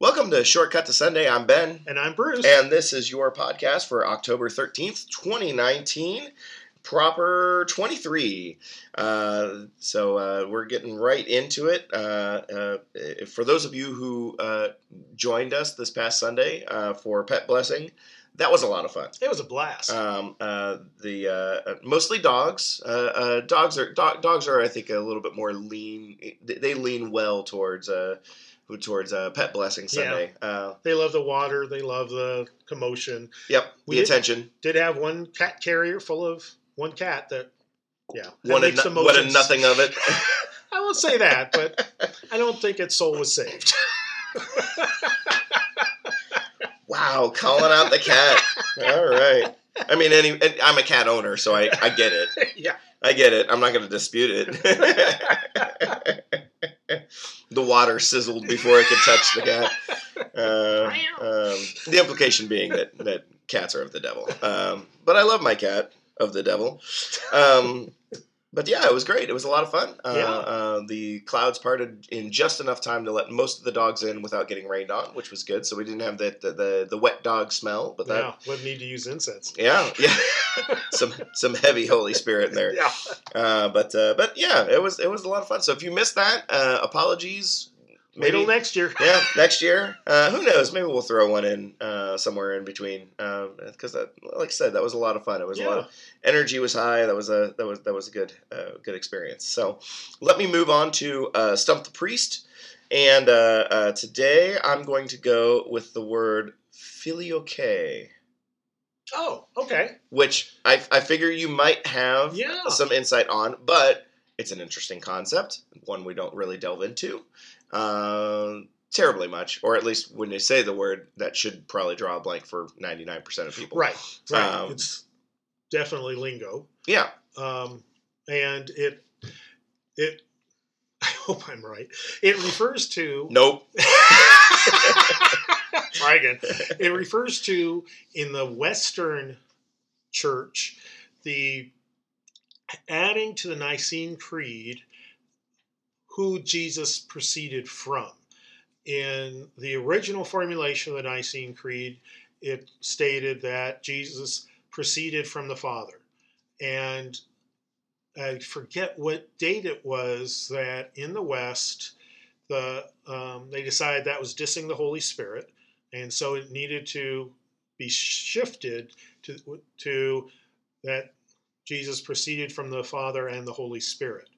Welcome to Shortcut to Sunday. I'm Ben, And I'm Bruce. and this is your podcast for October 13th, 2019, proper 23. Uh, so uh, we're getting right into it. Uh, uh, for those of you who uh, joined us this past Sunday uh, for Pet Blessing, that was a lot of fun. it was a blast. Um, uh, the uh, mostly dogs. Uh, uh, dogs are dog, dogs are I think a little bit more lean. They, they lean well towards uh, towards uh, pet blessing Sunday. Uh, they love the water. They love the commotion. yep, We the did- attention. Did have one cat carrier full of one cat that, yeah, that Wanted, makes no, wanted nothing of it. I won't say that, but I don't think its soul was saved. wow, calling out the cat. All right. I mean, any, and I'm a cat owner, so I, I get it. yeah. I get it. I'm not going to dispute it. The water sizzled before it could touch the cat. Uh, um, the implication being that, that cats are of the devil. Um, but I love my cat of the devil. Um, but yeah, it was great. It was a lot of fun. Uh, Yeah. uh, the clouds parted in just enough time to let most of the dogs in without getting rained on, which was good. So we didn't have the the, the, the wet dog smell. But that, Yeah. Wouldn't need to use incense. yeah, yeah, some some heavy Holy Spirit in there. Yeah. Uh, but uh, but yeah, it was it was a lot of fun. So if you missed that, uh, apologies. Wait till next year. yeah, next year. Uh, who knows? Maybe we'll throw one in uh, somewhere in between. Because that, like I said, that was a lot of fun. It was a lot. Of, energy was high. That was a that was that was a good uh, good experience. So let me move on to uh, stump the priest. And uh, uh, today I'm going to go with the word filioque, Oh, okay. which I, I figure you might have Yeah. some insight on, but it's an interesting concept, one we don't really delve into uh, terribly much, or at least when they say the word, that should probably draw a blank for 99% of people. Right. Right. Um, it's definitely lingo. Yeah. um, and it it I hope I'm right. It refers to Nope. try again. It refers to in the Western Church the adding to the Nicene Creed who Jesus proceeded from. In the original formulation of the Nicene Creed, it stated that Jesus proceeded from the Father. And I forget what date it was that in the West, the um, they decided that was dissing the Holy Spirit, and so it needed to be shifted to to that Jesus proceeded from the Father and the Holy Spirit.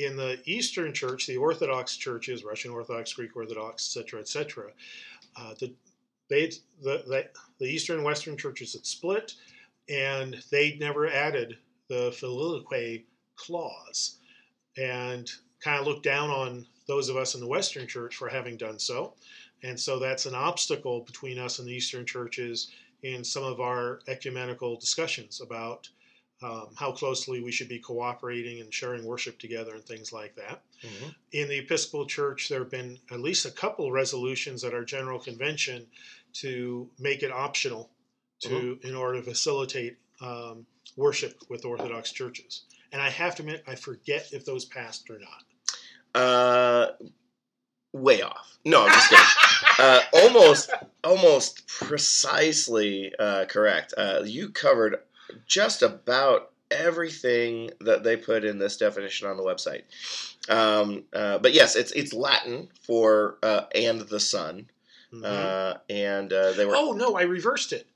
In the Eastern Church, the Orthodox churches, Russian Orthodox, Greek Orthodox, etc., etc., uh, the the, the the Eastern and Western churches had split, and they never added the filioque clause, and kind of looked down on those of us in the Western Church for having done so, and so that's an obstacle between us and the Eastern churches in some of our ecumenical discussions about um, how closely we should be cooperating and sharing worship together and things like that. Mhm. In the Episcopal Church, there have been at least a couple resolutions at our General Convention to make it optional to in order to facilitate um, worship with Orthodox churches. And I have to admit, I forget if those passed or not. Uh, way off. No, I'm just kidding. uh, almost, almost precisely uh, correct. Uh, you covered just about everything that they put in this definition on the website. Um, uh, but yes, it's it's Latin for uh, and the Son, Mhm. uh, and uh, they were oh no, I reversed it.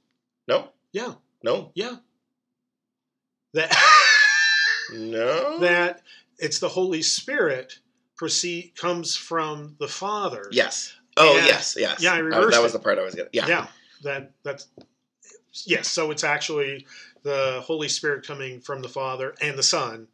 no, Yeah, no, yeah. That no. that it's the Holy Spirit proceed comes from the Father. yes. Oh And- yes, yes. yeah, I reversed that was it. the part I was gonna. Yeah. yeah that that's yes so it's actually the holy spirit coming from the father and the son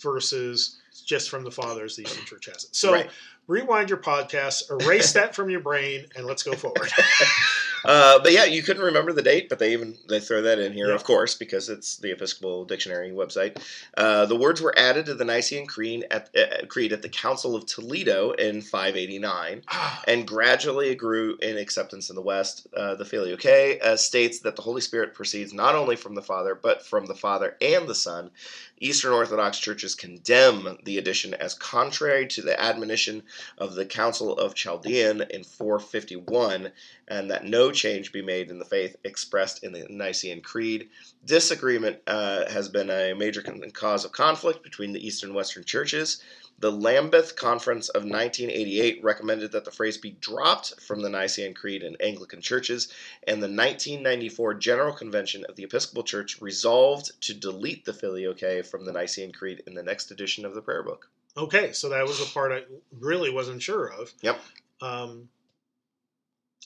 versus just from the father as the eastern church has it so Right. rewind your podcast erase that from your brain and let's go forward Uh, but yeah, you couldn't remember the date, but they even they throw that in here, Yeah. of course, because it's the Episcopal Dictionary website. Uh, the words were added to the Nicene Creed at, uh, Creed at the Council of Toledo in 589 Ah, and gradually grew in acceptance in the West. Uh, the Filioque uh, states that the Holy Spirit proceeds not only from the Father, but from the Father and the Son. Eastern Orthodox churches condemn the addition as contrary to the admonition of the Council of Chalcedon in 451, and that no change be made in the faith expressed in the Nicene Creed. Disagreement uh, has been a major con- cause of conflict between the Eastern and Western churches. The Lambeth Conference of 1988 recommended that the phrase be dropped from the Nicene Creed in Anglican churches, and the 1994 General Convention of the Episcopal Church resolved to delete the Filioque from the Nicene Creed in the next edition of the prayer book. okay, so that was a part I really wasn't sure of. Yep. Um,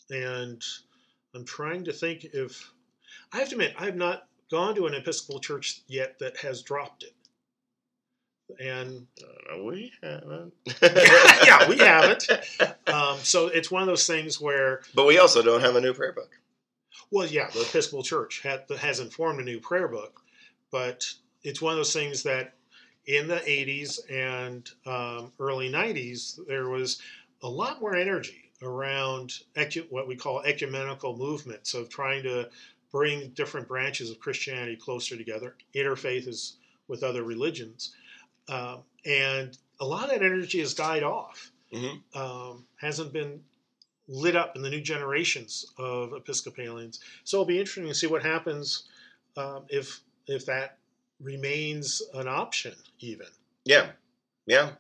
and I'm trying to think if I have to admit I have not gone to an Episcopal church yet that has dropped it. And Uh, we haven't. yeah, we haven't. Um, so it's one of those things where, But we also don't have a new prayer book. well, yeah, the Episcopal Church had, hasn't formed a new prayer book, but it's one of those things that in the 80s and um, early 90s, there was a lot more energy around ecu- what we call ecumenical movements of trying to bring different branches of Christianity closer together, interfaith is with other religions. Um, and a lot of that energy has died off, Mhm. um, hasn't been lit up in the new generations of Episcopalians. So it'll be interesting to see what happens um, if if that remains an option, even. Yeah, yeah,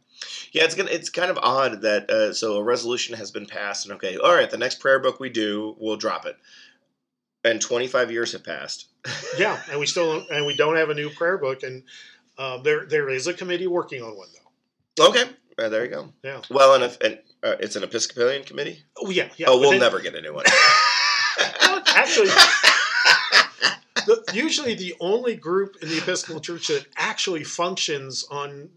yeah. It's gonna. It's kind of odd that uh, so a resolution has been passed, and okay, all right, the next prayer book we do, we'll drop it. And 25 years have passed. Yeah, and we still and we don't have a new prayer book, and um, there there is a committee working on one though. Okay, uh, there you go. Yeah. Well, and if and uh, it's an Episcopalian committee. Oh yeah, yeah. oh, we'll within- never get a new one. Well, actually, the, usually the only group in the Episcopal Church that actually functions on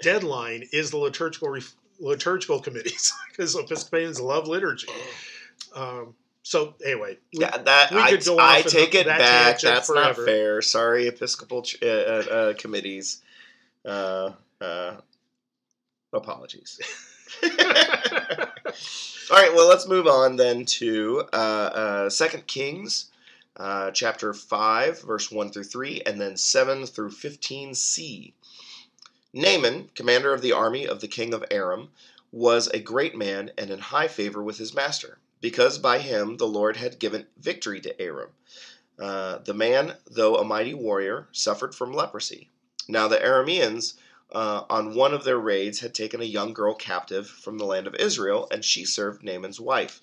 deadline is the liturgical liturgical committees because Episcopalians love liturgy. Um, so anyway, we- Yeah, that we I, could go I in take it that back. That's not fair. Sorry, Episcopal ch- uh, uh, uh, committees. Uh, uh, apologies. All right, well, let's move on then to uh, uh, Second Kings, uh, chapter five, verse one through three, and then seven through fifteen c. Naaman, commander of the army of the king of Aram, was a great man and in high favor with his master, because by him the Lord had given victory to Aram. Uh, the man, though a mighty warrior, suffered from leprosy. Now the Arameans uh, on one of their raids had taken a young girl captive from the land of Israel, and she served Naaman's wife.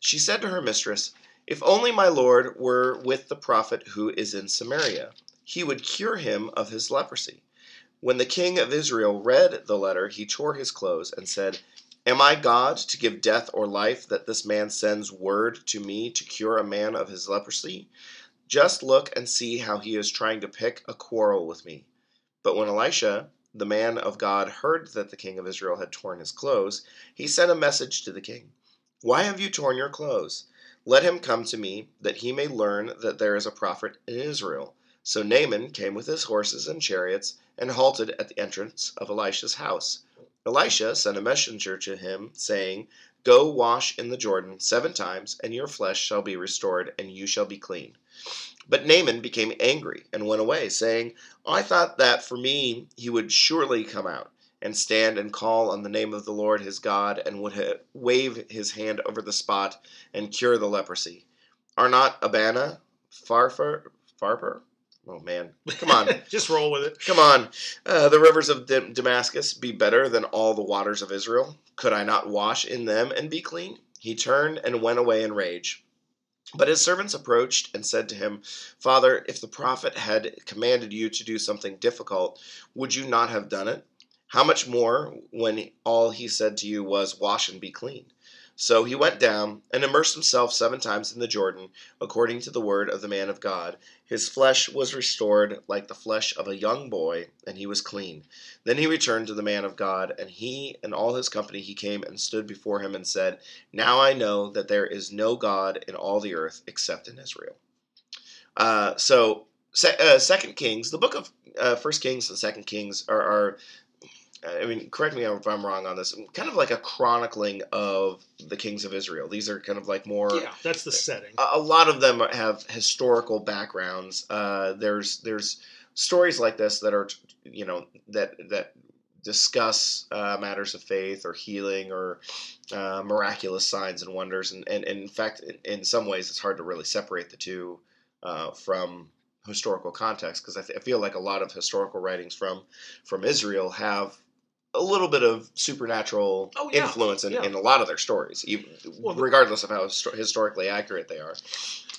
She said to her mistress, If only my lord were with the prophet who is in Samaria, he would cure him of his leprosy. When the king of Israel read the letter, he tore his clothes and said, Am I God to give death or life that this man sends word to me to cure a man of his leprosy? Just look and see how he is trying to pick a quarrel with me. But when Elisha, the man of God, heard that the king of Israel had torn his clothes, he sent a message to the king Why have you torn your clothes? Let him come to me, that he may learn that there is a prophet in Israel. So Naaman came with his horses and chariots and halted at the entrance of Elisha's house. Elisha sent a messenger to him, saying, Go wash in the Jordan seven times, and your flesh shall be restored, and you shall be clean. But Naaman became angry and went away, saying, I thought that for me he would surely come out and stand and call on the name of the Lord his God, and would ha- wave his hand over the spot and cure the leprosy. Are not Abana, Farfar, Farper? Oh man, come on. just roll with it. Come on. Uh, the rivers of Dam- Damascus be better than all the waters of Israel? Could I not wash in them and be clean? He turned and went away in rage. But his servants approached and said to him, Father, if the prophet had commanded you to do something difficult, would you not have done it? How much more when all he said to you was, Wash and be clean? So he went down and immersed himself seven times in the Jordan, according to the word of the man of God. His flesh was restored like the flesh of a young boy, and he was clean. Then he returned to the man of God, and he and all his company he came and stood before him and said, Now I know that there is no God in all the earth except in Israel. Uh, so, uh, Second Kings, the book of uh, First Kings and Second Kings are, are I mean, correct me if I'm wrong on this. Kind of like a chronicling of the kings of Israel. These are kind of like more. Yeah, that's the setting. A, a lot of them have historical backgrounds. Uh, there's there's stories like this that are you know that that discuss uh, matters of faith or healing or uh, miraculous signs and wonders. And, and, and in fact, in, in, some ways, it's hard to really separate the two uh, from historical context because I, th- I feel like a lot of historical writings from from Israel have a little bit of supernatural Oh, yeah. influence in, Yeah. in a lot of their stories, even, Well, regardless of how histo- historically accurate they are.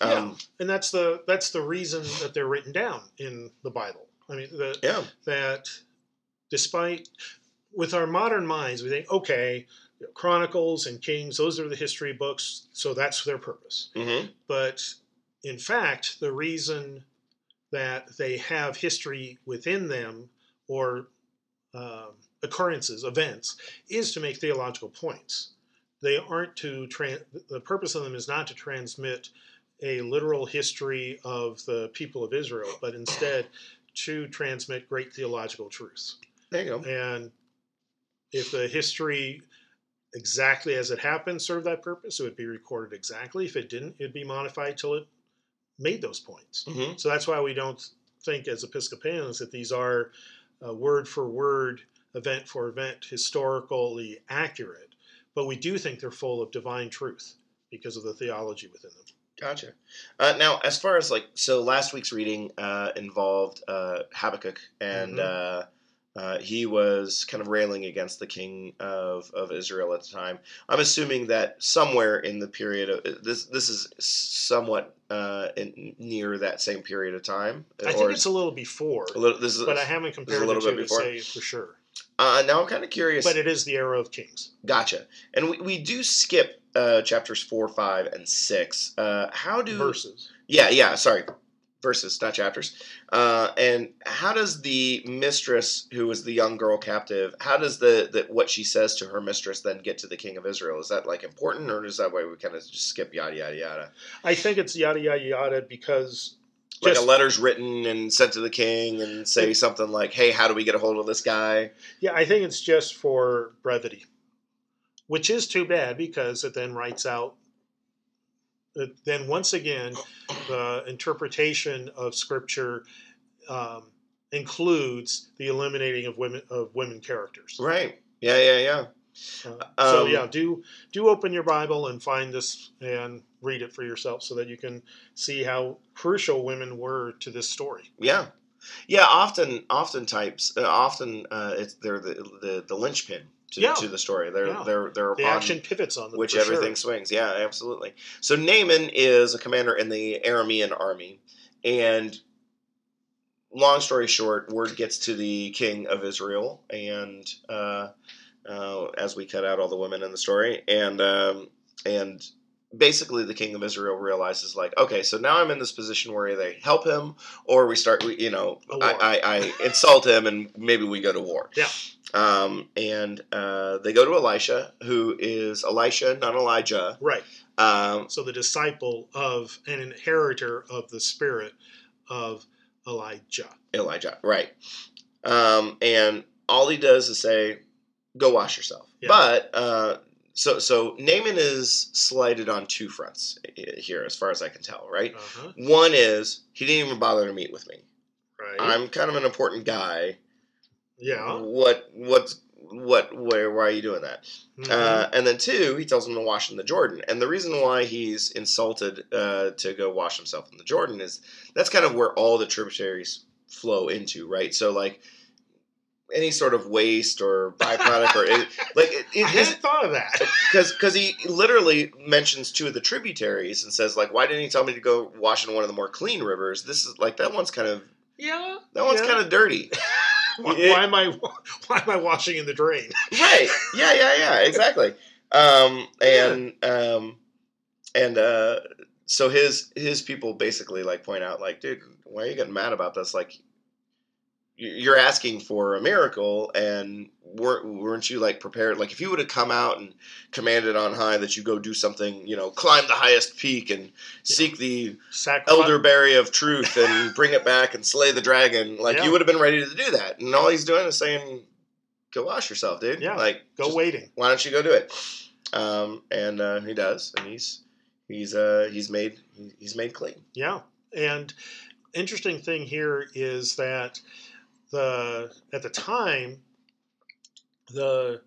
Um, and that's the that's the reason that they're written down in the Bible. I mean, the, yeah. that despite with our modern minds, we think, okay, Chronicles and Kings, those are the history books, so that's their purpose. hmm But in fact, the reason that they have history within them or um, occurrences, events, is to make theological points. They aren't to, tran the purpose of them is not to transmit a literal history of the people of Israel, but instead to transmit great theological truths. There you go. And if the history exactly as it happened served that purpose, it would be recorded exactly. If it didn't, it'd be modified till it made those points. hmm So that's why we don't think as Episcopalians that these are uh, word for word, event for event, historically accurate. But we do think they're full of divine truth because of the theology within them. Gotcha. Uh, now, as far as like, so last week's reading uh, involved uh, Habakkuk, and uh, uh, he was kind of railing against the king of, of Israel at the time. I'm assuming that somewhere in the period of this, this is somewhat uh, in, near that same period of time. I think it's a little before, a little. This is, but I haven't compared little the two bit to before. say for sure. uh, now I'm kind of curious. But it is the era of kings. Gotcha. And we, we do skip uh, chapters four, five, and six. Uh, how do verses. Yeah, yeah. Sorry, verses, not chapters. Uh, and how does the mistress, who is the young girl captive, how does the, the what she says to her mistress then get to the king of Israel? Is that like important, or is that why we kind of just skip yada yada yada? I think it's yada yada yada because Like Just- a letter's written and sent to the king, and say something like, "Hey, how do we get a hold of this guy?" yeah, I think it's just for brevity, which is too bad because it then writes out. It, then once again, the interpretation of scripture um, includes the eliminating of women of women characters. Right. Yeah, yeah, yeah. Uh, so Um, yeah, do do open your Bible and find this and read it for yourself so that you can see how crucial women were to this story. Yeah, yeah. Often, often types, uh, often uh, it's they're the the, the linchpin to, Yeah. to the story. They're Yeah. they're they're The action pivots on them, which for sure. everything swings. Yeah, absolutely. So Naaman is a commander in the Aramean army, and long story short, word gets to the king of Israel, and uh, uh, as we cut out all the women in the story, and um, and basically the king of Israel realizes like, okay, so now I'm in this position where they help him, or we start, you know, I, I, I insult him, and maybe we go to war. Yeah. Um, and uh, they go to Elisha, who is Elisha, not Elijah. Right. Um, So the disciple of an inheritor of the spirit of Elijah. Elijah, right. Um, and all he does is say, "Go wash yourself." Yeah. But uh, so so Naaman is slighted on two fronts here, as far as I can tell. Right. Uh-huh. One is he didn't even bother to meet with me. Right. I'm kind of an important guy. Yeah. What what's what where why are you doing that? Mhm. Uh, and then two, he tells him to wash in the Jordan. And the reason why he's insulted uh, to go wash himself in the Jordan is that's kind of where all the tributaries flow into, right? So like any sort of waste or byproduct or it, like it, I hadn't thought of that. because because he literally mentions two of the tributaries and says like why didn't he tell me to go wash in one of the more clean rivers? This is like that one's kind of Yeah. that one's yeah. kind of dirty. Why, Yeah. why am I why am I washing in the drain? right. Yeah, yeah, yeah. Exactly. Um, and um, and uh, so his his people basically like point out like, dude, why are you getting mad about this? Like, you're asking for a miracle and weren't, weren't you like prepared like if you would have come out and commanded on high that you go do something you know climb the highest peak and seek the Sacrifice. elderberry of truth and bring it back and slay the dragon like Yeah. you would have been ready to do that and all he's doing is saying go wash yourself dude Yeah, like Go waiting. why don't you go do it um, and uh, he does and he's he's uh, he's made he's made clean Yeah, and interesting thing here is that the at the time the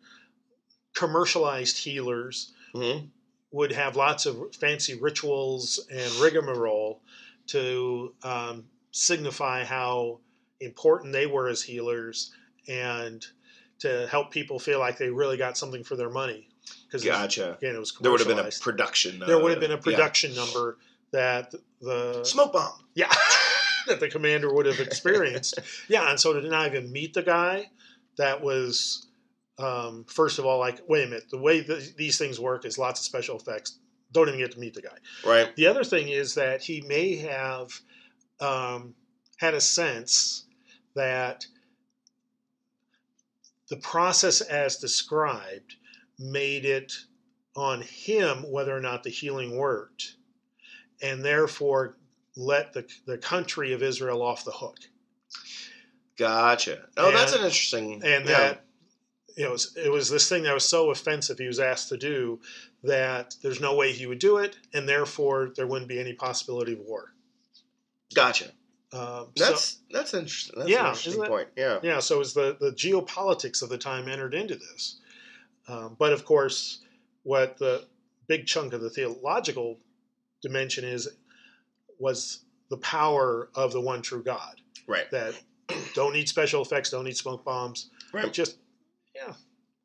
commercialized healers mm-hmm. would have lots of fancy rituals and rigmarole to um, signify how important they were as healers and to help people feel like they really got something for their money. Because gotcha. again it was there would have been a production there would have uh, been a yeah. production number that the smoke bomb. Yeah, that the commander would have experienced. yeah, and so to not even meet the guy, that was um, first of all like, wait a minute, the way th- these things work is lots of special effects. Don't even get to meet the guy. right The other thing is that he may have um, had a sense that the process as described made it on him whether or not the healing worked, and therefore let the, the country of Israel off the hook. Gotcha. Oh, that's an interesting. And yeah. that you know, it was, it was this thing that was so offensive he was asked to do that there's no way he would do it, and therefore there wouldn't be any possibility of war. gotcha. Um, so- That's that's interesting. That's Yeah, an interesting point. Yeah. Yeah, so as the, the geopolitics of the time entered into this. Um, but of course, what the big chunk of the theological dimension is was the power of the one true God. Right. That don't need special effects, don't need smoke bombs. Right. Just, yeah,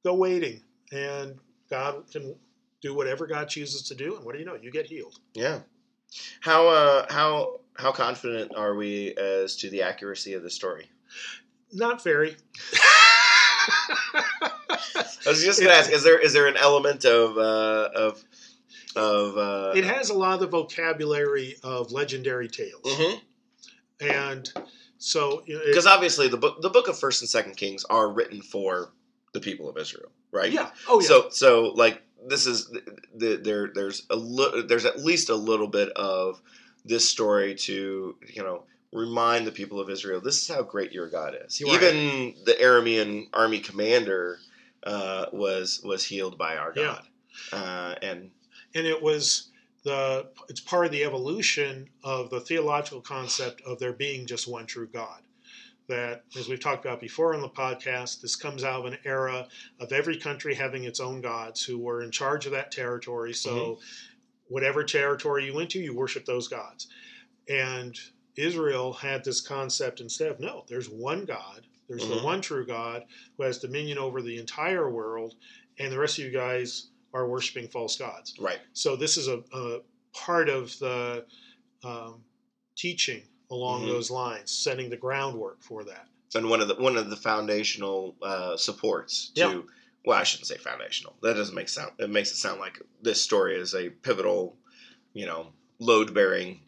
go waiting. And God can do whatever God chooses to do. And what do you know? You get healed. Yeah. How uh how how confident are we as to the accuracy of the story? Not very. I was just gonna ask: is there is there an element of uh, of of uh, it has a lot of the vocabulary of legendary tales. mhm. And so, you because obviously the book the book of First and Second Kings are written for the people of Israel, right? yeah. Oh, yeah. So so like this is the, the, there there's a li- there's at least a little bit of this story to you know remind the people of Israel this is how great your God is. Right. Even the Aramean army commander uh, was was healed by our Yeah. God, uh, and and it was the it's part of the evolution of the theological concept of there being just one true God. That, as we've talked about before on the podcast, this comes out of an era of every country having its own gods who were in charge of that territory. So, whatever territory you went to, you worship those gods. And Israel had this concept instead of no, there's one God, there's the Mhm. one true God who has dominion over the entire world, and the rest of you guys are worshiping false gods. right, So this is a, a part of the um, teaching along Mhm. those lines, setting the groundwork for that. and one of the one of the foundational uh, supports to. Yeah. Well, I shouldn't say foundational. That doesn't make sound. It makes it sound like this story is a pivotal, you know, load bearing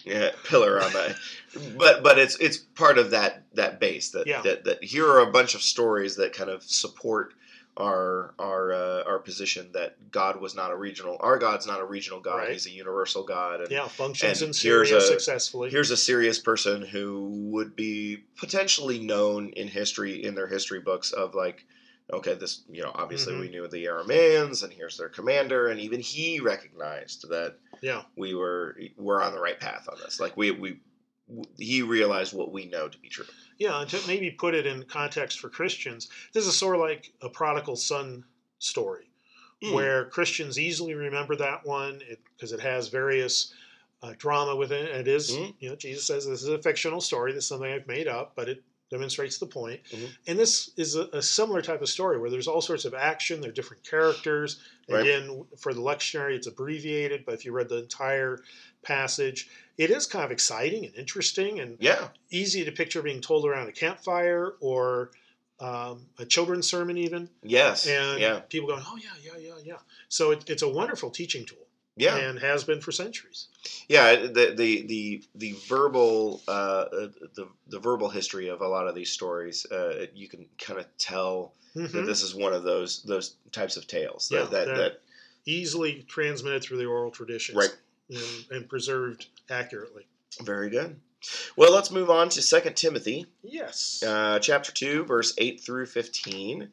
pillar on that. but but it's it's part of that that base that Yeah. that that here are a bunch of stories that kind of support our our uh, our position that God was not a regional. Our God's not a regional God. Right. He's a universal God. And Yeah, functions and in here's Syria a- successfully. here's a serious person who would be potentially known in history in their history books of like okay this you know obviously Mhm. we knew the Arameans and here's their commander and even he recognized that yeah, we were we're on the right path on this like we we he realized what we know to be true yeah. And to maybe put it in context for Christians, this is sort of like a prodigal son story, Mm. where Christians easily remember that one because it, has various uh, drama within it. It is, Mhm. you know, Jesus says this is a fictional story. This is something I've made up, but it demonstrates the point. Mhm. And this is a, a similar type of story where there's all sorts of action. There are different characters. Right. Again, for the lectionary, it's abbreviated, but if you read the entire passage, it is kind of exciting and interesting and yeah easy to picture being told around a campfire or um, a children's sermon even, Yes. and yeah. people going, "Oh yeah, yeah, yeah, yeah." So it, it's a wonderful teaching tool, Yeah. and has been for centuries. Yeah, the the the the verbal uh, the the verbal history of a lot of these stories, uh, you can kind of tell that Mhm. this is one of those those types of tales Yeah, that that, that- that Easily transmitted through the oral traditions, Right. and, and preserved accurately. very good. Well, let's move on to Second Timothy, Yes. uh, chapter two, verse eight through fifteen.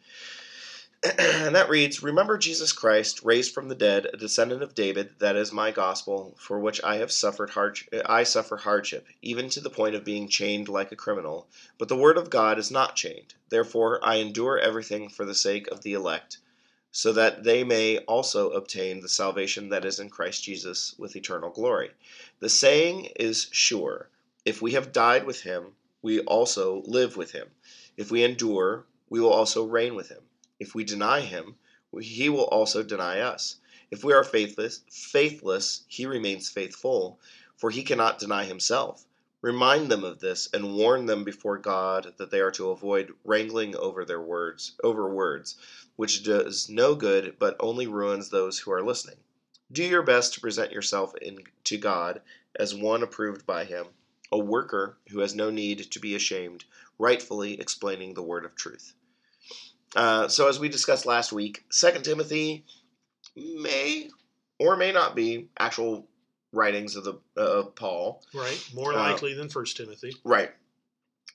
and that reads, Remember Jesus Christ, raised from the dead, a descendant of David, that is my gospel, for which I have suffered hard I suffer hardship, even to the point of being chained like a criminal. But the word of God is not chained. Therefore I endure everything for the sake of the elect, so that they may also obtain the salvation that is in Christ Jesus with eternal glory. The saying is sure. If we have died with him, we also live with him. If we endure, we will also reign with him. If we deny him, he will also deny us. If we are faithless, faithless, he remains faithful, for he cannot deny himself. Remind them of this and warn them before God that they are to avoid wrangling over their words, over words, which does no good but only ruins those who are listening. Do your best to present yourself in, to God as one approved by him, a worker who has no need to be ashamed, rightfully explaining the word of truth. Uh, so, as we discussed last week, Second Timothy may or may not be actual writings of the uh, of Paul. right. More uh, likely than First Timothy. Right.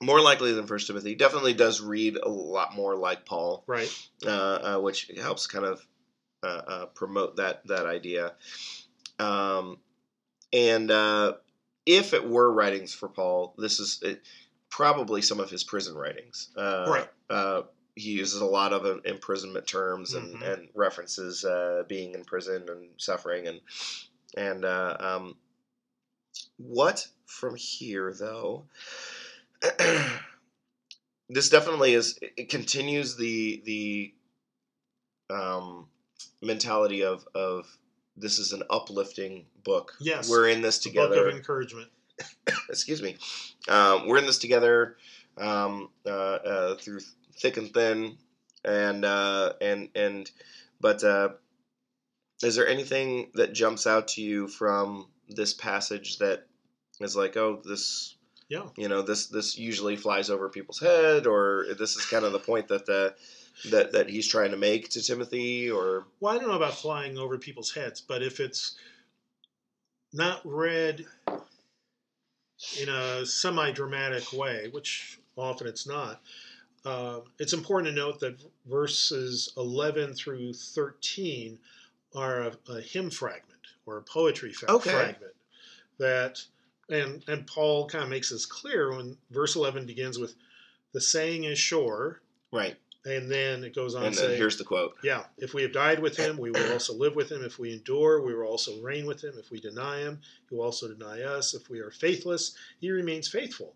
More likely than First Timothy. Definitely does read a lot more like Paul, Right. uh, uh, which helps kind of uh, uh, promote that that idea. Um, and uh, if it were writings for Paul, this is it, probably some of his prison writings. Uh, Right. He uses a lot of uh, imprisonment terms and, Mhm. and references uh, being in prison and suffering and and uh, um, what from here though. this definitely is. It continues the the um, mentality of of this is an uplifting book. Yes. we're in this The book together of encouragement. excuse me, um, we're in this together um, uh, uh, through thick and thin, and uh, and and but uh, is there anything that jumps out to you from this passage that is like, oh, this, Yeah. you know, this this usually flies over people's head, or this is kind of the point that the that that he's trying to make to Timothy, or Well, I don't know about flying over people's heads, but if it's not read in a semi dramatic way, which often it's not, uh, it's important to note that verses 11 through 13 are a, a hymn fragment or a poetry fa- Okay. fragment that and and Paul kind of makes this clear when verse 11 begins with the saying is sure right? and then it goes on And to say here's the quote. yeah, if we have died with him, we will also live with him. If we endure, we will also reign with him. If we deny him, he will also deny us. If we are faithless, he remains faithful,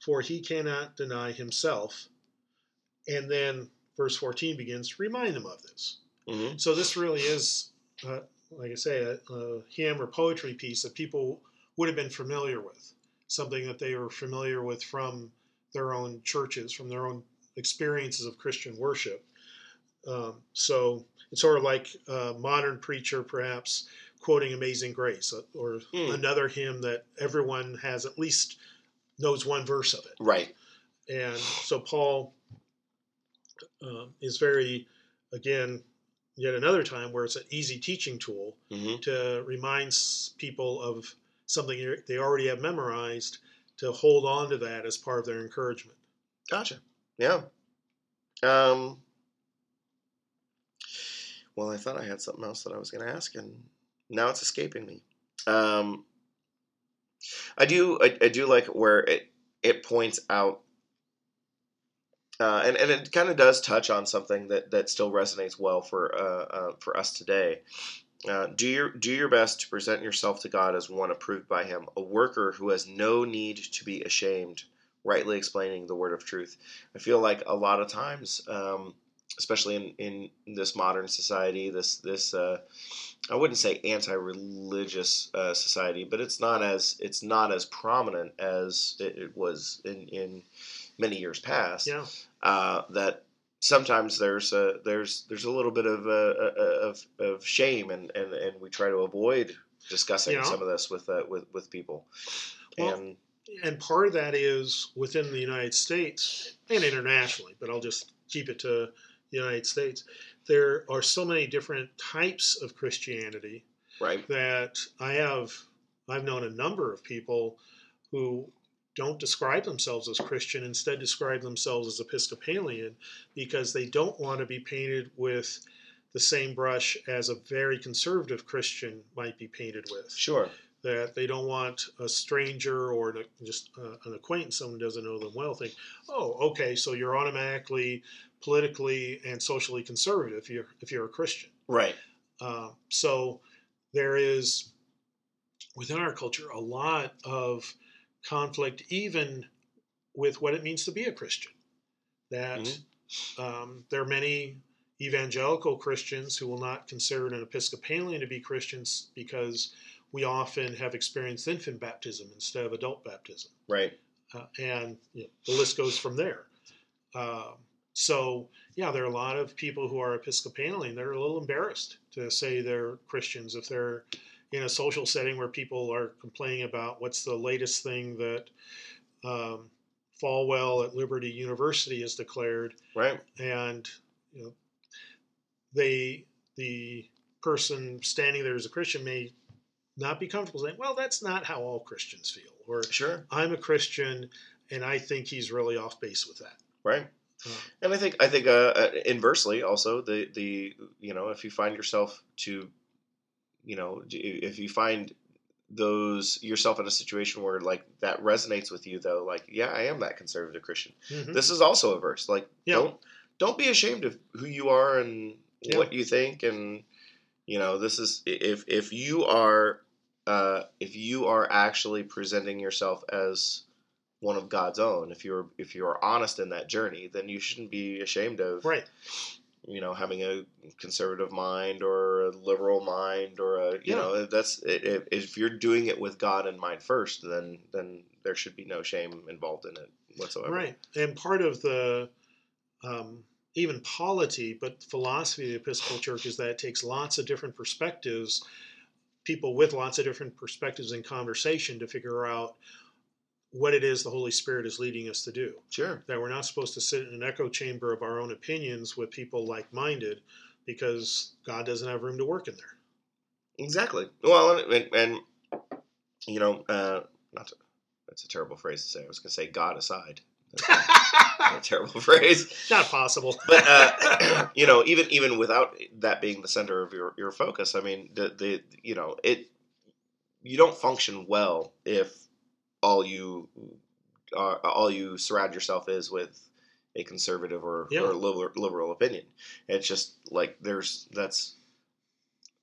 for he cannot deny himself. And then verse 14 begins, to remind them of this. hmm So this really is, uh, like I say, a, a hymn or poetry piece that people would have been familiar with, something that they were familiar with from their own churches, from their own experiences of Christian worship. Um, so it's sort of like a modern preacher, perhaps quoting "Amazing Grace" uh, or Hmm. another hymn that everyone has at least knows one verse of it. Right. And so Paul um, is very, again, yet another time where it's an easy teaching tool hmm to remind people of something they already have memorized to hold on to that as part of their encouragement. Gotcha. Yeah. Um. Well, I thought I had something else that I was going to ask, and now it's escaping me. Um. I do. I, I do like where it it points out, uh, and and it kind of does touch on something that that still resonates well for uh, uh for us today. Uh, do your do your best to present yourself to God as one approved by Him, a worker who has no need to be ashamed, rightly explaining the word of truth. I feel like a lot of times um, especially in, in this modern society, this this uh, I wouldn't say anti-religious uh, society, but it's not as it's not as prominent as it, it was in, in many years past. Yeah. Uh, that sometimes there's a there's there's a little bit of uh, of, of shame, and, and, and we try to avoid discussing some of this with uh, with with people. Well, and and part of that is within the United States and internationally, but I'll just keep it to the United States. There are so many different types of Christianity right, that I have I've known a number of people who don't describe themselves as Christian, instead describe themselves as Episcopalian because they don't want to be painted with the same brush as a very conservative Christian might be painted with. Sure, that they don't want a stranger or just uh, an acquaintance, someone who doesn't know them well, think, oh, okay, so you're automatically politically and socially conservative if you're if you're a Christian. right, Uh, so there is within our culture a lot of conflict, even with what it means to be a Christian. That Mhm. um, there are many evangelical Christians who will not consider an Episcopalian to be Christians because we often have experienced infant baptism instead of adult baptism right, uh, and you know, the list goes from there. Um, so yeah, there are a lot of people who are Episcopalian They're a little embarrassed to say they're Christians if they're in a social setting where people are complaining about what's the latest thing that um, Falwell at Liberty University has declared, right, and you know they the person standing there as a Christian may not be comfortable saying, "Well, that's not how all Christians feel," or sure, I'm a Christian, and I think he's really off base with that. right. Uh, And I think I think uh, uh, inversely also the the you know if you find yourself to you know if you find those yourself in a situation where like that resonates with you though like yeah I am that conservative Christian mhm. this is also a verse like Yeah. don't don't be ashamed of who you are and Yeah. what you think and you know this is if if you are uh, if you are actually presenting yourself as one of God's own if you're if you're honest in that journey then you shouldn't be ashamed of Right. You know having a conservative mind or a liberal mind or a you Yeah. know that's if, if you're doing it with God in mind first then then there should be no shame involved in it whatsoever Right. And part of the um, even polity, but philosophy of the Episcopal Church is that it takes lots of different perspectives, people with lots of different perspectives in conversation to figure out what it is the Holy Spirit is leading us to do. sure That we're not supposed to sit in an echo chamber of our own opinions with people like minded because God doesn't have room to work in there. Exactly. Well, and, and, and you know, uh, not to, that's a terrible phrase to say. I was going to say God aside. A, a terrible phrase. not possible. But uh, you know, even even without that being the center of your, your focus, I mean, the the you know it you don't function well if all you all you surround yourself is with a conservative or, Yeah. or liberal, liberal opinion. It's just like there's that's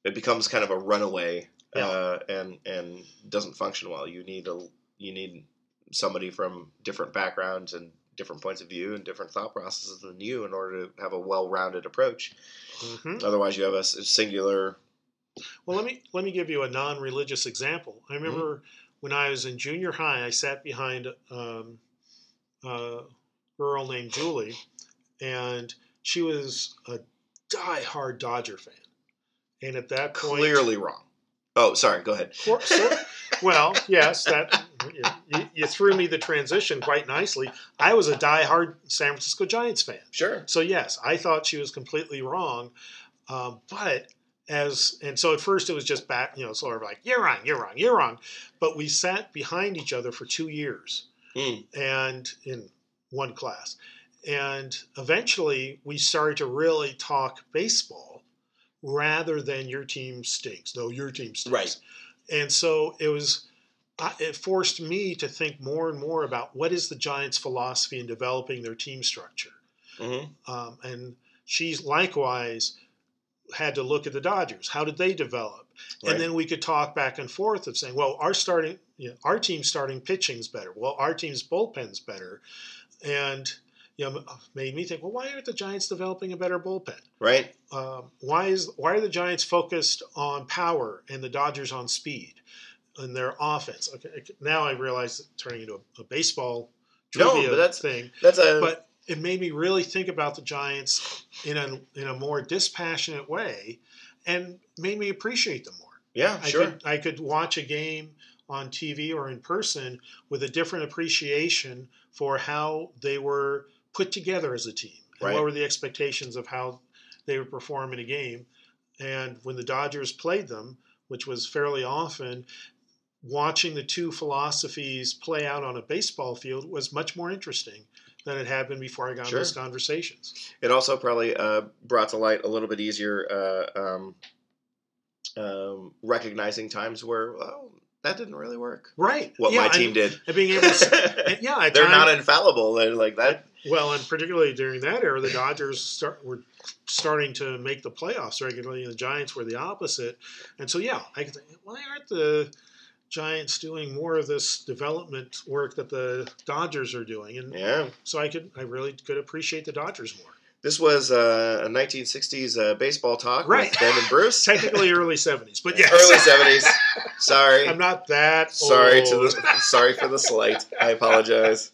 it becomes kind of a runaway Yeah. uh, and and doesn't function well. You need a you need somebody from different backgrounds and different points of view and different thought processes than you in order to have a well-rounded approach. Mhm. Otherwise, you have a singular. Well, let me let me give you a non-religious example. I Mm-hmm. When I was in junior high, I sat behind um, a girl named Julie, and she was a die-hard Dodger fan. And at that point, Clearly wrong. Oh, sorry. Go ahead. Well, yes, that you, you threw me the transition quite nicely. I was a die-hard San Francisco Giants fan. Sure. So yes, I thought she was completely wrong, um, but as and so at first it was just back, you know, sort of like you're wrong, you're wrong, you're wrong. But we sat behind each other for two years, Hmm. and in one class, and eventually we started to really talk baseball rather than your team stinks. No, your team stinks. Right. And so it was. It forced me to think more and more about what is the Giants' philosophy in developing their team structure hmm um, and she's likewise had to look at the Dodgers. How did they develop? Right. And then we could talk back and forth of saying, well, our starting, you know, our team's starting pitching's better. Well, our team's bullpen's better, and you know, made me think, well, why aren't the Giants developing a better bullpen? right? Um, why is why are the Giants focused on power and the Dodgers on speed and their offense? Okay, now I realize it's turning into a, a baseball No, trivia but that's- thing, That's a but it made me really think about the Giants in a in a more dispassionate way, and made me appreciate them more. yeah, I sure. could I could watch a game on TV or in person with a different appreciation for how they were put together as a team and Right. what were the expectations of how they would perform in a game. And when the Dodgers played them, which was fairly often, watching the two philosophies play out on a baseball field was much more interesting than it had been before I got Sure. into those conversations. It also probably uh, brought to light a little bit easier uh, um, um, recognizing times where well that didn't really work. Right. What Yeah, my and- team did. And being able to, and yeah, They're not infallible. They're like that. Well, and particularly during that era, the Dodgers start, were starting to make the playoffs regularly, and the Giants were the opposite. And so, yeah, I could think, why aren't the Giants doing more of this development work that the Dodgers are doing? And Yeah. so I could, I really could appreciate the Dodgers more. This was uh, a 1960s uh, baseball talk Right. with Ben and Bruce. Technically, early '70s, but yes, Early 70s. Sorry. I'm not that. sorry to the sorry for the slight. I apologize.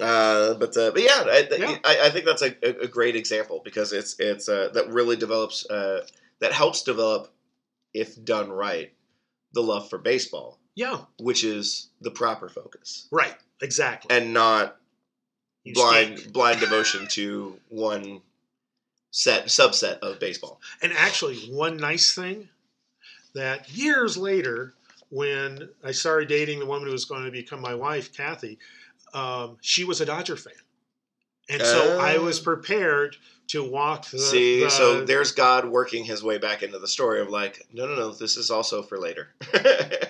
Uh, but uh, but yeah, I, Yeah. I, I think that's a, a great example because it's it's uh, that really develops uh, that helps develop if done right the love for baseball, Yeah, which is the proper focus right, exactly. and not You blind stink. blind devotion to one set subset of baseball. And actually, one nice thing that years later, when I started dating the woman who was going to become my wife, Kathy, um, she was a Dodger fan. And so I was Oh. prepared to walk the. See, the- so there's God working his way back into the story of like, no, no, no, this is also for later.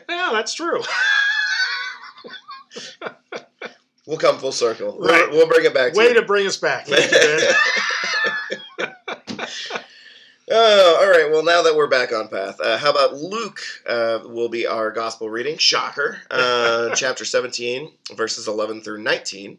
Yeah, that's true. We'll come full circle. We'll- Right. We'll, bring it back. Way to to bring us back. Thank you, Ben. Oh, all right. Well, now that we're back on path, uh, how about Luke uh, will be our gospel reading? Shocker. Uh, chapter 17, verses 11 through 19.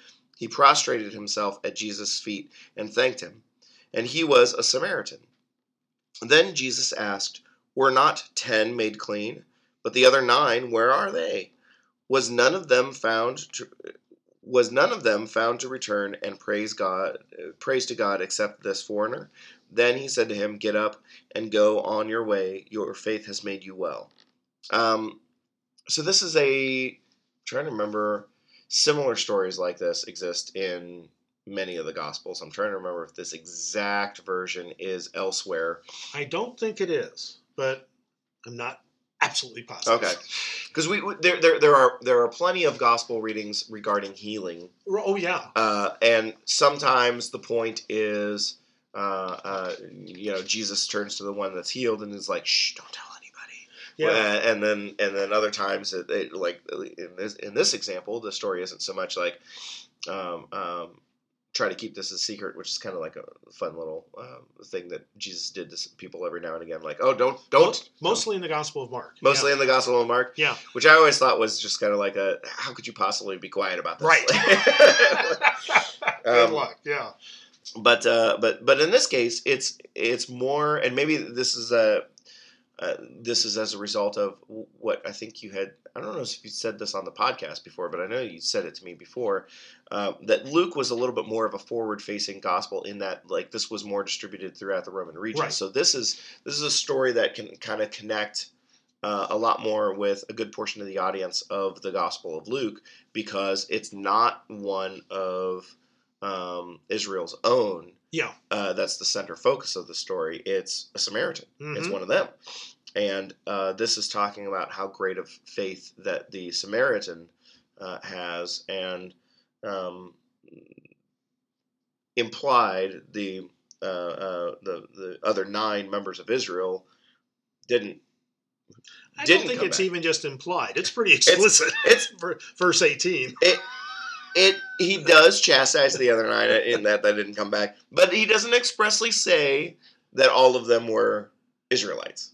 He prostrated himself at Jesus' feet and thanked him. And he was a Samaritan. Then Jesus asked, Were not ten made clean? But the other nine, where are they? Was none of them found to, was none of them found to return and praise God praise to God except this foreigner? Then he said to him, Get up and go on your way. Your faith has made you well. Um, so this is a I'm trying to remember similar stories like this exist in many of the gospels. I'm trying to remember if this exact version is elsewhere. I don't think it is, but I'm not absolutely positive. Okay, because we we- there, there there are there are plenty of gospel readings regarding healing, Oh, yeah. uh, and sometimes the point is. Uh, uh, you know, Jesus turns to the one that's healed and is like, "Shh, don't tell anybody." Yeah. Uh, and then and then other times it, it, like in this in this example the story isn't so much like um, um, try to keep this a secret which is kind of like a fun little um, thing that jesus did to people every now and again like oh don't don't Most- mostly in the Gospel of Mark. mostly Yeah. in the gospel of mark Yeah. which i always thought was just kind of like a how could you possibly be quiet about this Right. Good Um, luck. Yeah. but uh, but but in this case, it's it's more, and maybe this is a uh, this is as a result of what I think you had. I don't know if you said this on the podcast before, but I know you said it to me before uh, that Luke was a little bit more of a forward-facing gospel in that, like, this was more distributed throughout the Roman region. Right. So this is this is a story that can kind of connect uh, a lot more with a good portion of the audience of the Gospel of Luke because it's not one of um, Israel's own. Yeah. Uh, that's the center focus of the story. It's a Samaritan. It's Mhm. one of them. And uh, this is talking about how great of faith that the Samaritan uh, has, and um, implied the uh, uh, the the other nine members of Israel didn't. I don't think it's back. even just implied. It's pretty explicit. It's Ver- verse 18. it. It he does chastise the other nine in that they didn't come back, but he doesn't expressly say that all of them were Israelites.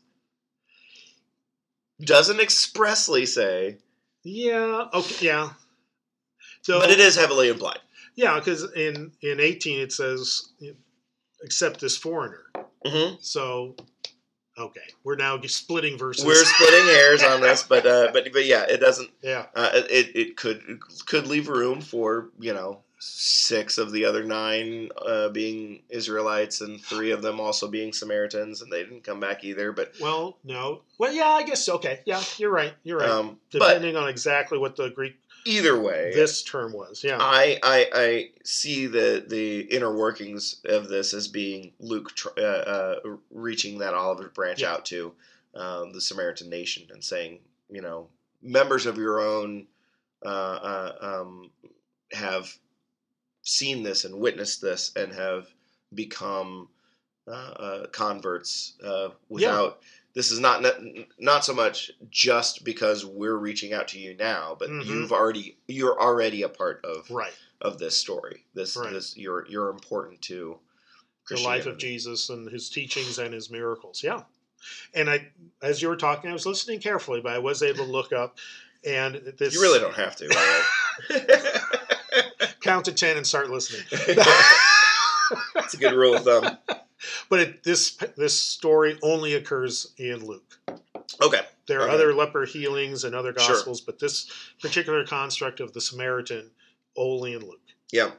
Doesn't expressly say, Yeah. Okay. Yeah. So, but it is heavily implied. Yeah, because in in 18 it says, except this foreigner. hmm So, okay, we're now splitting verses. We're splitting hairs on this, but uh, but but yeah, it doesn't. yeah. Uh, it it could could leave room for you know six of the other nine uh, being Israelites and three of them also being Samaritans, and they didn't come back either. But Well, no. Well, yeah, I guess okay. Yeah, you're right. You're right. um, but Depending on exactly what the Greek either way, this term was. Yeah. I, I I see the the inner workings of this as being Luke uh, uh, reaching that olive branch Yeah. out to um, the Samaritan nation and saying, you know, members of your own uh, uh, um, have seen this and witnessed this and have become uh, uh, converts uh, without. This is not not so much just because we're reaching out to you now, but Mhm. you've already you're already a part of right. of this story. This Right. this you're you're important to The life of Jesus and his teachings and his miracles. Yeah. And I, as you were talking, I was listening carefully, but I was able to look up, and this You really don't have to. by count to ten and start listening. That's a good rule of thumb. But it, this this story only occurs in Luke. Okay. There are Okay. other leper healings and other Sure. gospels, but this particular construct of the Samaritan only in Luke. Yeah.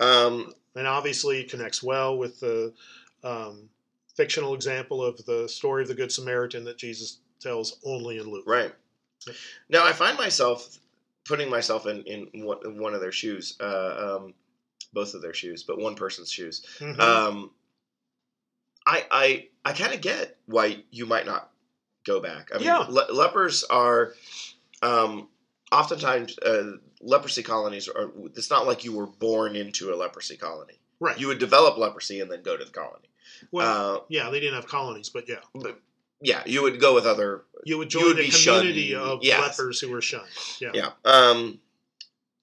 Um, and obviously connects well with the um, fictional example of the story of the Good Samaritan that Jesus tells only in Luke. right. Now I find myself putting myself in in one, of their shoes. Uh, um, both of their shoes, but one person's shoes. Mhm. Um, I I I kind of get why you might not go back. I mean, Yeah. le- lepers are um, oftentimes uh, leprosy colonies are. It's not like you were born into a leprosy colony. right. You would develop leprosy and then go to the colony. well, uh, yeah, they didn't have colonies, but yeah, but yeah, you would go with other. you would you join would the be community shunned. of Yes. lepers who were shunned. Yeah. Yeah. Um,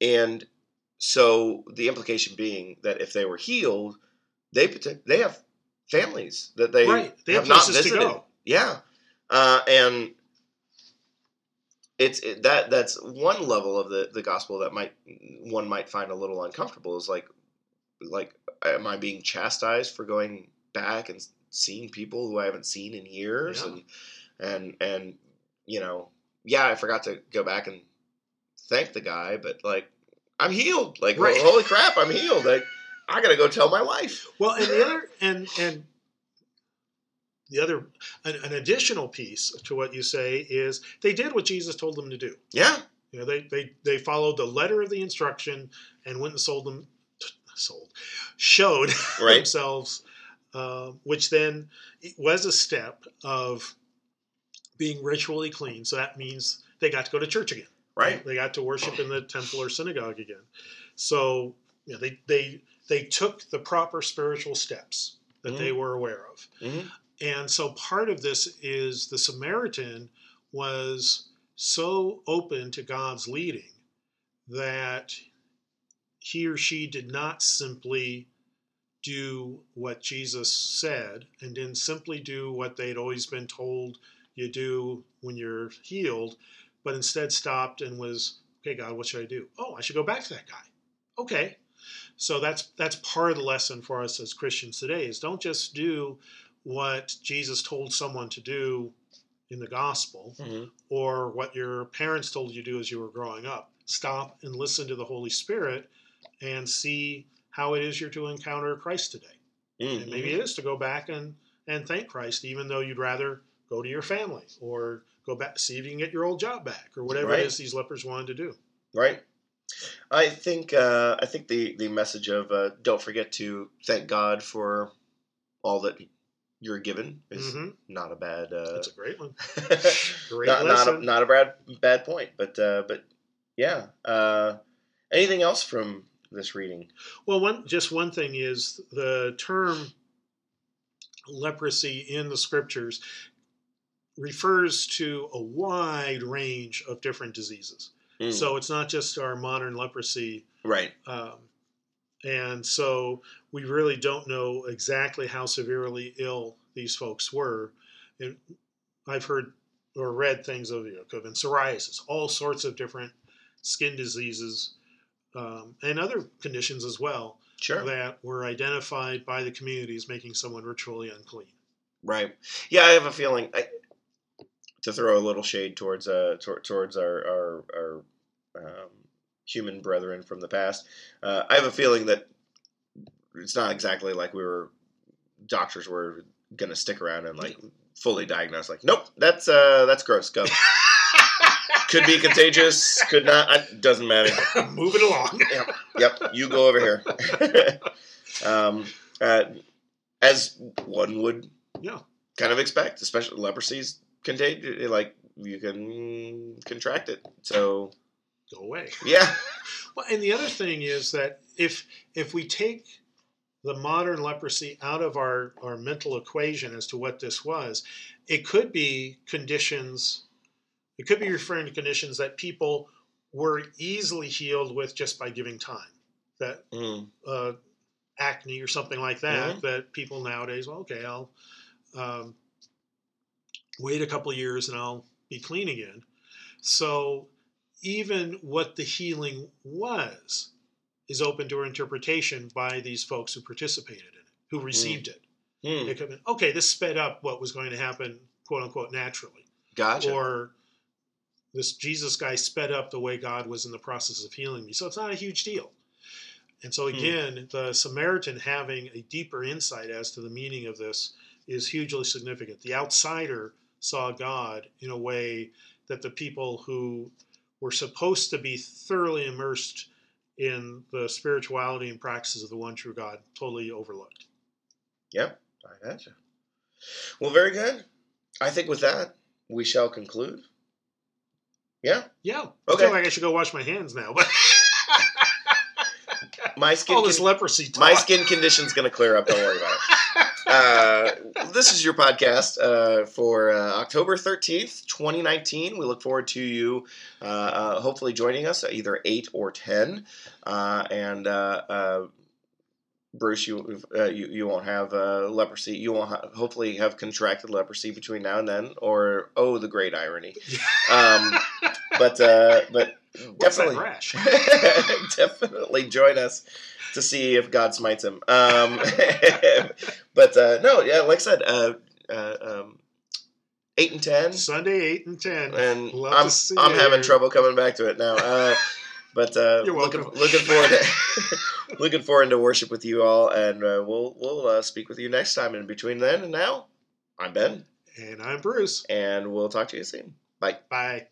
and so the implication being that if they were healed, they they have families that they right. They have have not visited. go. Yeah, uh, and it's it, that that's one level of the the gospel that might one might find a little uncomfortable. Is like like am I being chastised for going back and seeing people who I haven't seen in years Yeah. and and and you know yeah I forgot to go back and thank the guy, but like I'm healed. Like Right. holy crap, I'm healed. Like I gotta go tell my wife. Well, and the other and and the other an, an additional piece to what you say is they did what Jesus told them to do. Yeah, You know, they they they followed the letter of the instruction and went and sold them, sold, showed Right. themselves, uh, which then was a step of being ritually clean. So that means they got to go to church again. right. They got to worship in the temple or synagogue again. So you know, they they they took the proper spiritual steps that they were aware of. Mhm. And so part of this is the Samaritan was so open to God's leading that he or she did not simply do what Jesus said and didn't simply do what they'd always been told you do when you're healed, but instead stopped and was, okay, God, what should I do? Oh, I should go back to that guy. Okay. So that's that's part of the lesson for us as Christians today is don't just do what Jesus told someone to do in the gospel Mhm. or what your parents told you to do as you were growing up. Stop and listen to the Holy Spirit and see how it is you're to encounter Christ today. Mhm. And maybe it is to go back and, and thank Christ, even though you'd rather go to your family or go back, see if you can get your old job back or whatever Right. it is these lepers wanted to do. right i think uh, i think the the message of uh, don't forget to thank god for all that you're given is hmm not a bad uh, That's a great one. Great not, not a, not a bad bad point but uh, but yeah uh, anything else from this reading. Well, one just one thing is the term leprosy in the scriptures refers to a wide range of different diseases. Mm, So it's not just our modern leprosy, right. um, and so we really don't know exactly how severely ill these folks were. And I've heard or read things of you know, could have been psoriasis, all sorts of different skin diseases, um, and other conditions as well Sure. that were identified by the community as making someone ritually unclean. Right. Yeah, I have a feeling I, to throw a little shade towards uh towards our our, our um, human brethren from the past. Uh, I have a feeling that it's not exactly like we were doctors were gonna stick around and like fully diagnose. Like, nope, that's uh that's gross. Go. could be contagious. Could not. I, doesn't matter. Moving along. Yep, you go over here. um, uh, as one would Yeah. kind of expect, especially leprosy's contagious. Like you can contract it. So Go away. yeah, Well, and the other thing is that if if we take the modern leprosy out of our, our mental equation as to what this was, it could be conditions, it could be referring to conditions that people were easily healed with just by giving time. That Mm, uh, acne or something like that, Mhm. that people nowadays, well, okay, I'll um, wait a couple of years and I'll be clean again. So even what the healing was is open to interpretation by these folks who participated in it, who received it. mm, It could have been, okay, this sped up what was going to happen, quote unquote, naturally. gotcha. Or this Jesus guy sped up the way God was in the process of healing me. So it's not a huge deal. And so Hmm. again, the Samaritan having a deeper insight as to the meaning of this is hugely significant. The outsider saw God in a way that the people who were supposed to be thoroughly immersed in the spirituality and practices of the one true God totally overlooked. Yep, I gotcha. Well, very good. I think with that we shall conclude. Yeah, Yeah. I Okay. feel like I should go wash my hands now, but my skin. all this con- leprosy talk. my skin condition's gonna clear up. Don't worry about it. Uh, this is your podcast uh, for uh, October 13th, 2019. We look forward to you uh, uh, hopefully joining us at either 8 or 10. Uh, and uh, uh, Bruce, you, uh, you you won't have uh, leprosy. You won't ha- hopefully have contracted leprosy between now and then, or oh, the great irony. Um, but uh, but What's definitely definitely join us to see if God smites him. Um, but uh, no, yeah, like I said, uh, uh, um, eight and ten, Sunday, 8 and 10. and Love I'm to see I'm you having trouble coming back to it now. Uh, but uh, You're looking welcome. looking forward to looking forward to worship with you all, and uh, we'll we'll uh, speak with you next time. And between then and now, I'm Ben, And I'm Bruce. and we'll talk to you soon. Bye. Bye.